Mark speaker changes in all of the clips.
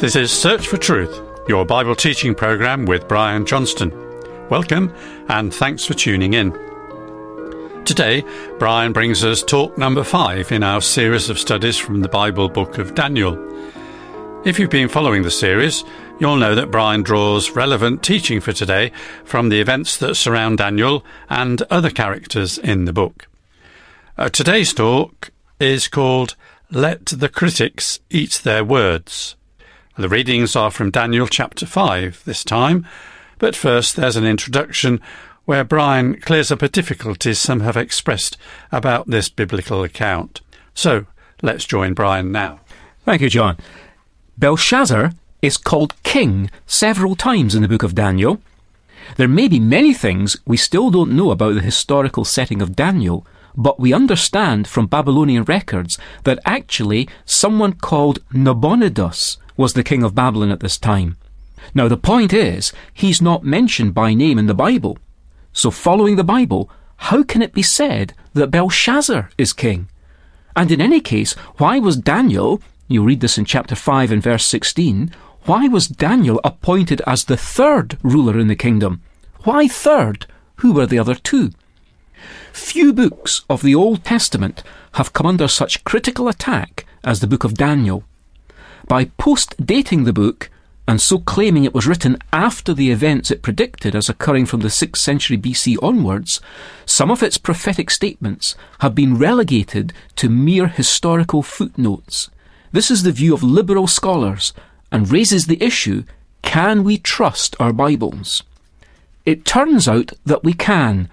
Speaker 1: This is Search for Truth, your Bible teaching program with Brian Johnston. Welcome and thanks for tuning in. Today, Brian brings us talk number five in our series of studies from the Bible book of Daniel. If you've been following the series, you'll know that Brian draws relevant teaching for today from the events that surround Daniel and other characters in the book. Uh, today's talk is called Let the Critics Eat Their Words. The readings are from Daniel chapter 5 this time, but first there's an introduction where Brian clears up a difficulty some have expressed about this biblical account. So let's join Brian now.
Speaker 2: Thank you, John. Belshazzar is called king several times in the book of Daniel. There may be many things we still don't know about the historical setting of Daniel, but we understand from Babylonian records that actually someone called Nabonidus was the king of Babylon at this time. Now, the point is, he's not mentioned by name in the Bible. So, following the Bible, how can it be said that Belshazzar is king? And in any case, why was Daniel, you read this in chapter 5 and verse 16, why was Daniel appointed as the third ruler in the kingdom? Why third? Who were the other two? Few books of the Old Testament have come under such critical attack as the book of Daniel. By post dating the book, and so claiming it was written after the events it predicted as occurring from the 6th century BC onwards, some of its prophetic statements have been relegated to mere historical footnotes. This is the view of liberal scholars and raises the issue can we trust our Bibles? It turns out that we can,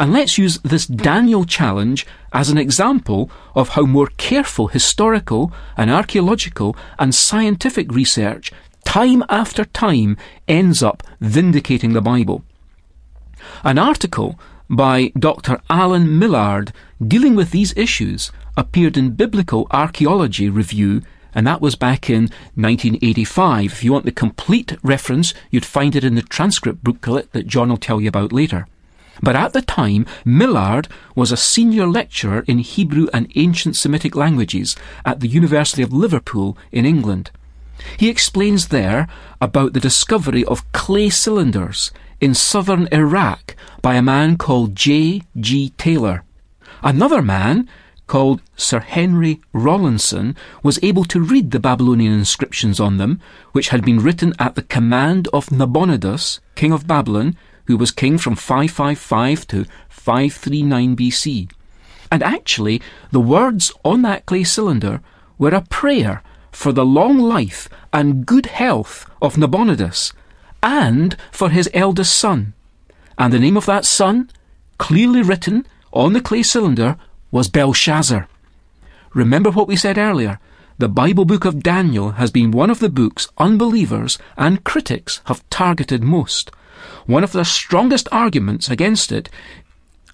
Speaker 2: and let's use this Daniel challenge as an example of how more careful historical and archaeological and scientific research time after time ends up vindicating the Bible. An article by Dr. Alan Millard dealing with these issues appeared in Biblical Archaeology Review and that was back in 1985. If you want the complete reference, you'd find it in the transcript booklet that John will tell you about later. But at the time, Millard was a senior lecturer in Hebrew and ancient Semitic languages at the University of Liverpool in England. He explains there about the discovery of clay cylinders in southern Iraq by a man called J. G. Taylor. Another man, called Sir Henry Rawlinson, was able to read the Babylonian inscriptions on them, which had been written at the command of Nabonidus, king of Babylon, who was king from 555 to 539 BC. And actually, the words on that clay cylinder were a prayer for the long life and good health of Nabonidus and for his eldest son. And the name of that son, clearly written on the clay cylinder, was Belshazzar. Remember what we said earlier. The Bible book of Daniel has been one of the books unbelievers and critics have targeted most. One of the strongest arguments against it,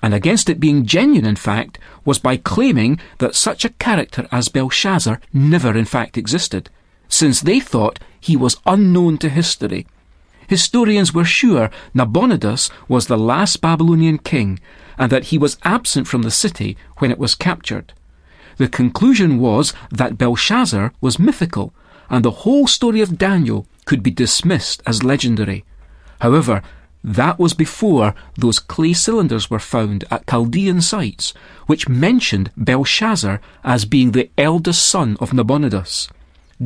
Speaker 2: and against it being genuine in fact, was by claiming that such a character as Belshazzar never in fact existed, since they thought he was unknown to history. Historians were sure Nabonidus was the last Babylonian king, and that he was absent from the city when it was captured. The conclusion was that Belshazzar was mythical, and the whole story of Daniel could be dismissed as legendary. However, that was before those clay cylinders were found at Chaldean sites, which mentioned Belshazzar as being the eldest son of Nabonidus.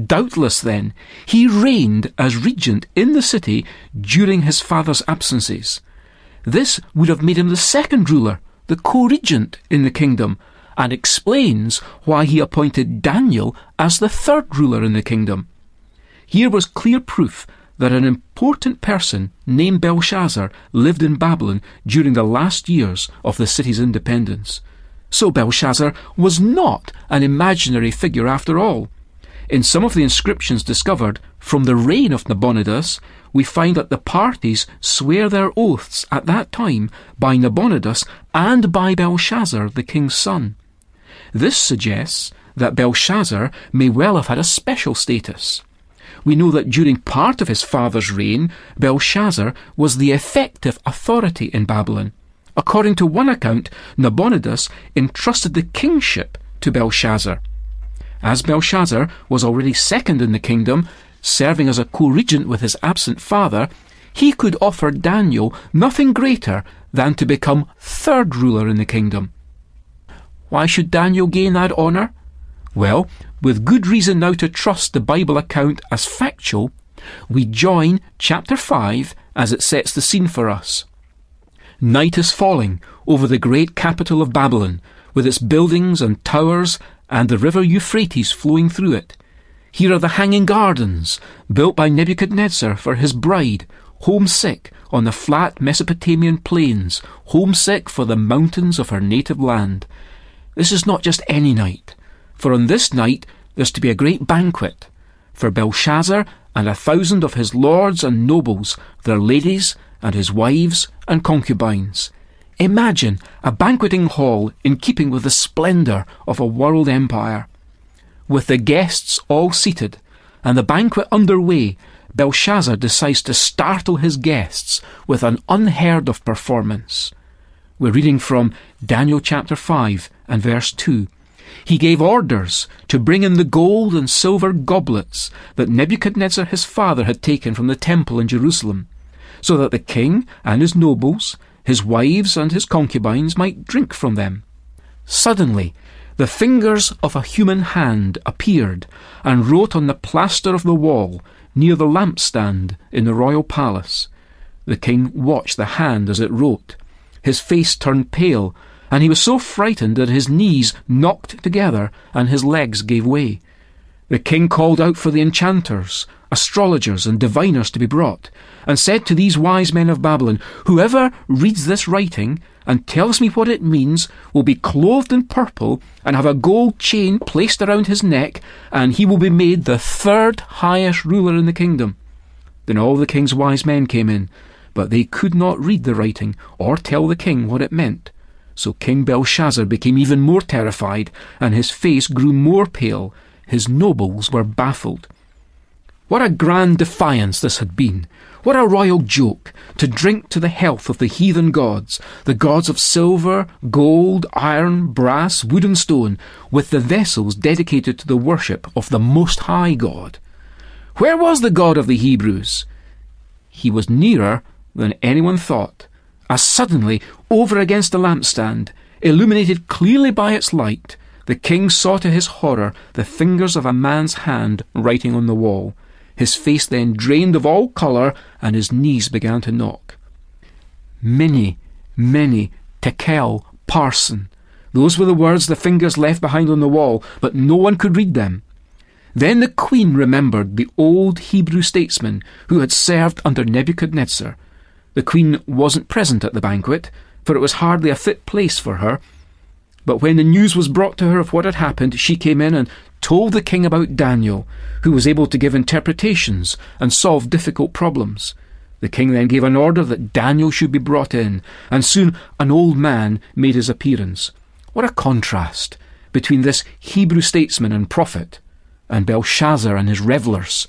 Speaker 2: Doubtless, then, he reigned as regent in the city during his father's absences. This would have made him the second ruler, the co-regent in the kingdom, and explains why he appointed Daniel as the third ruler in the kingdom. Here was clear proof that an important person named Belshazzar lived in Babylon during the last years of the city's independence. So Belshazzar was not an imaginary figure after all. In some of the inscriptions discovered from the reign of Nabonidus, we find that the parties swear their oaths at that time by Nabonidus and by Belshazzar, the king's son. This suggests that Belshazzar may well have had a special status we know that during part of his father's reign, Belshazzar was the effective authority in Babylon. According to one account, Nabonidus entrusted the kingship to Belshazzar. As Belshazzar was already second in the kingdom, serving as a co-regent with his absent father, he could offer Daniel nothing greater than to become third ruler in the kingdom. Why should Daniel gain that honour? Well, with good reason now to trust the Bible account as factual, we join chapter 5 as it sets the scene for us. Night is falling over the great capital of Babylon, with its buildings and towers and the river Euphrates flowing through it. Here are the hanging gardens, built by Nebuchadnezzar for his bride, homesick on the flat Mesopotamian plains, homesick for the mountains of her native land. This is not just any night, for on this night there's to be a great banquet for Belshazzar and a thousand of his lords and nobles, their ladies, and his wives and concubines. Imagine a banqueting hall in keeping with the splendour of a world empire. With the guests all seated and the banquet under way, Belshazzar decides to startle his guests with an unheard of performance. We're reading from Daniel chapter 5 and verse 2. He gave orders to bring in the gold and silver goblets that Nebuchadnezzar his father had taken from the temple in Jerusalem, so that the king and his nobles, his wives and his concubines might drink from them. Suddenly, the fingers of a human hand appeared and wrote on the plaster of the wall near the lampstand in the royal palace. The king watched the hand as it wrote. His face turned pale, and he was so frightened that his knees knocked together and his legs gave way. The king called out for the enchanters, astrologers, and diviners to be brought, and said to these wise men of Babylon, Whoever reads this writing and tells me what it means will be clothed in purple and have a gold chain placed around his neck, and he will be made the third highest ruler in the kingdom. Then all the king's wise men came in, but they could not read the writing or tell the king what it meant. So King Belshazzar became even more terrified, and his face grew more pale. His nobles were baffled. What a grand defiance this had been! What a royal joke to drink to the health of the heathen gods, the gods of silver, gold, iron, brass, wood, and stone, with the vessels dedicated to the worship of the Most High God. Where was the God of the Hebrews? He was nearer than anyone thought, as suddenly, over against the lampstand, illuminated clearly by its light, the king saw to his horror the fingers of a man's hand writing on the wall. His face then drained of all colour, and his knees began to knock. Mene, mene, tekel, Parsin. Those were the words the fingers left behind on the wall, but no one could read them. Then the queen remembered the old Hebrew statesman who had served under Nebuchadnezzar. The queen wasn't present at the banquet, for it was hardly a fit place for her. But when the news was brought to her of what had happened, she came in and told the king about Daniel, who was able to give interpretations and solve difficult problems. The king then gave an order that Daniel should be brought in, and soon an old man made his appearance. What a contrast between this Hebrew statesman and prophet and Belshazzar and his revellers.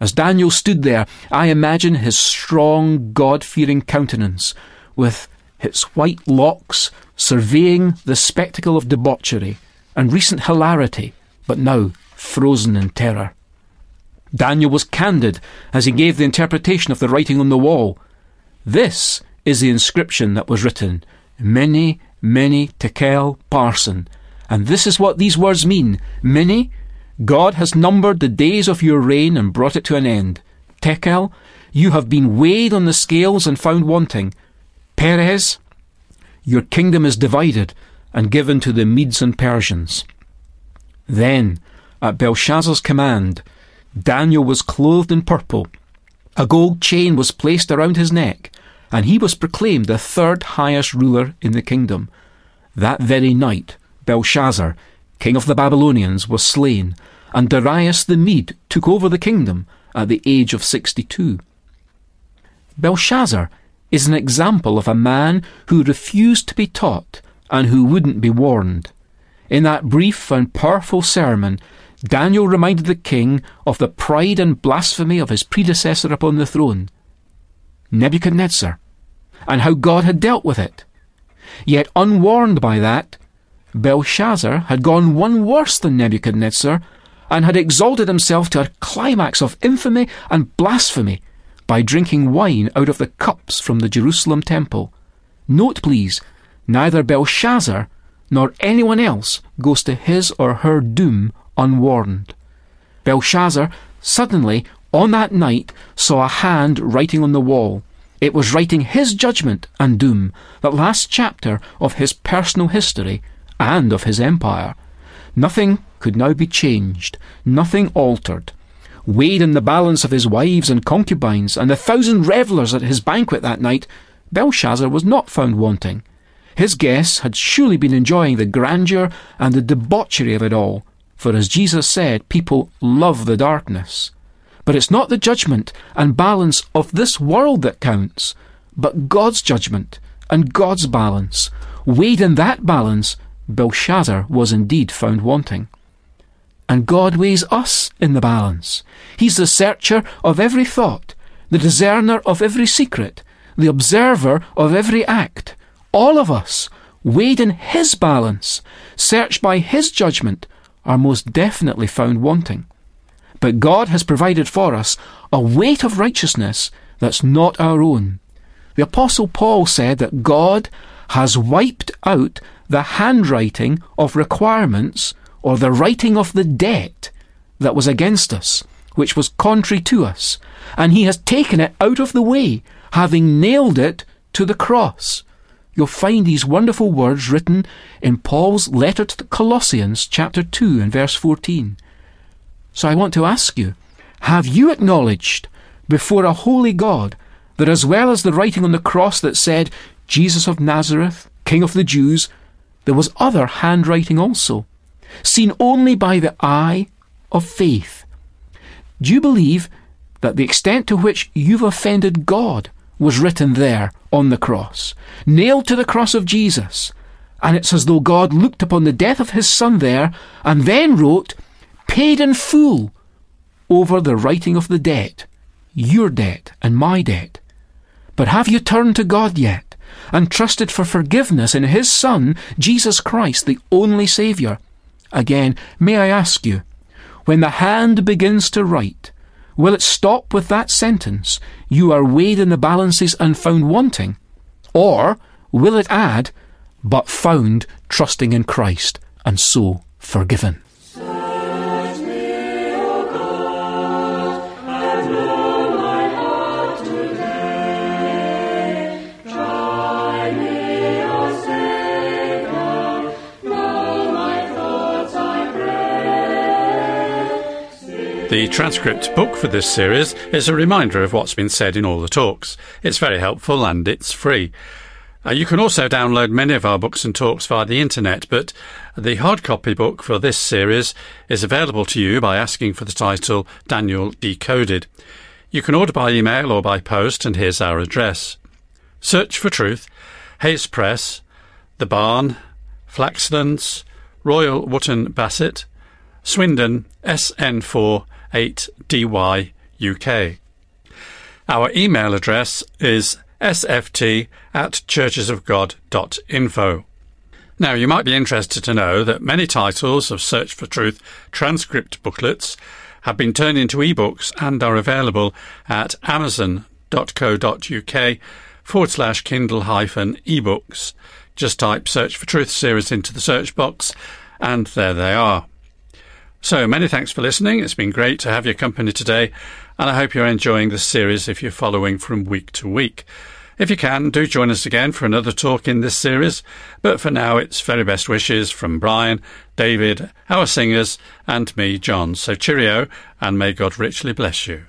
Speaker 2: As Daniel stood there, I imagine his strong, God fearing countenance, with its white locks surveying the spectacle of debauchery and recent hilarity but now frozen in terror. Daniel was candid as he gave the interpretation of the writing on the wall. This is the inscription that was written Mene, mene, tekel, parsin. And this is what these words mean. Mene, God has numbered the days of your reign and brought it to an end. Tekel, you have been weighed on the scales and found wanting. Peres, your kingdom is divided and given to the Medes and Persians. Then, at Belshazzar's command, Daniel was clothed in purple. A gold chain was placed around his neck, and he was proclaimed the third highest ruler in the kingdom. That very night, Belshazzar, king of the Babylonians, was slain, and Darius the Mede took over the kingdom at the age of sixty two. Belshazzar is an example of a man who refused to be taught and who wouldn't be warned. In that brief and powerful sermon, Daniel reminded the king of the pride and blasphemy of his predecessor upon the throne, Nebuchadnezzar, and how God had dealt with it. Yet, unwarned by that, Belshazzar had gone one worse than Nebuchadnezzar and had exalted himself to a climax of infamy and blasphemy by drinking wine out of the cups from the Jerusalem temple. Note, please, neither Belshazzar nor anyone else goes to his or her doom unwarned. Belshazzar suddenly, on that night, saw a hand writing on the wall. It was writing his judgment and doom, that last chapter of his personal history and of his empire. Nothing could now be changed, nothing altered. Weighed in the balance of his wives and concubines and the thousand revellers at his banquet that night, Belshazzar was not found wanting. His guests had surely been enjoying the grandeur and the debauchery of it all, for as Jesus said, people love the darkness. But it's not the judgment and balance of this world that counts, but God's judgment and God's balance. Weighed in that balance, Belshazzar was indeed found wanting. And God weighs us in the balance. He's the searcher of every thought, the discerner of every secret, the observer of every act. All of us, weighed in His balance, searched by His judgment, are most definitely found wanting. But God has provided for us a weight of righteousness that's not our own. The Apostle Paul said that God has wiped out the handwriting of requirements or the writing of the debt that was against us, which was contrary to us, and he has taken it out of the way, having nailed it to the cross. You'll find these wonderful words written in Paul's letter to the Colossians, chapter 2 and verse 14. So I want to ask you, have you acknowledged before a holy God that as well as the writing on the cross that said, Jesus of Nazareth, King of the Jews, there was other handwriting also, seen only by the eye of faith? Do you believe that the extent to which you've offended God was written there on the cross, nailed to the cross of Jesus? And it's as though God looked upon the death of his Son there and then wrote, paid in full over the writing of the debt, your debt and my debt. But have you turned to God yet and trusted for forgiveness in His Son, Jesus Christ, the only Saviour? Again, may I ask you, when the hand begins to write, will it stop with that sentence, you are weighed in the balances and found wanting? Or will it add, but found trusting in Christ and so forgiven?
Speaker 1: The transcript book for this series is a reminder of what's been said in all the talks. It's very helpful and it's free. Uh, you can also download many of our books and talks via the internet, but the hard copy book for this series is available to you by asking for the title Daniel Decoded. You can order by email or by post, and here's our address. Search for Truth, Hayes Press, The Barn, Flaxlands, Royal Wootton Bassett, Swindon, SN4 8DY UK. Our email address is sft at churchesofgod.info. Now, you might be interested to know that many titles of Search for Truth transcript booklets have been turned into ebooks and are available at amazon.co.uk forward slash Kindle hyphen ebooks. Just type Search for Truth series into the search box, and there they are. So many thanks for listening. It's been great to have your company today, and I hope you're enjoying this series if you're following from week to week. If you can, do join us again for another talk in this series. But for now, it's very best wishes from Brian, David, our singers, and me, John. So cheerio, and may God richly bless you.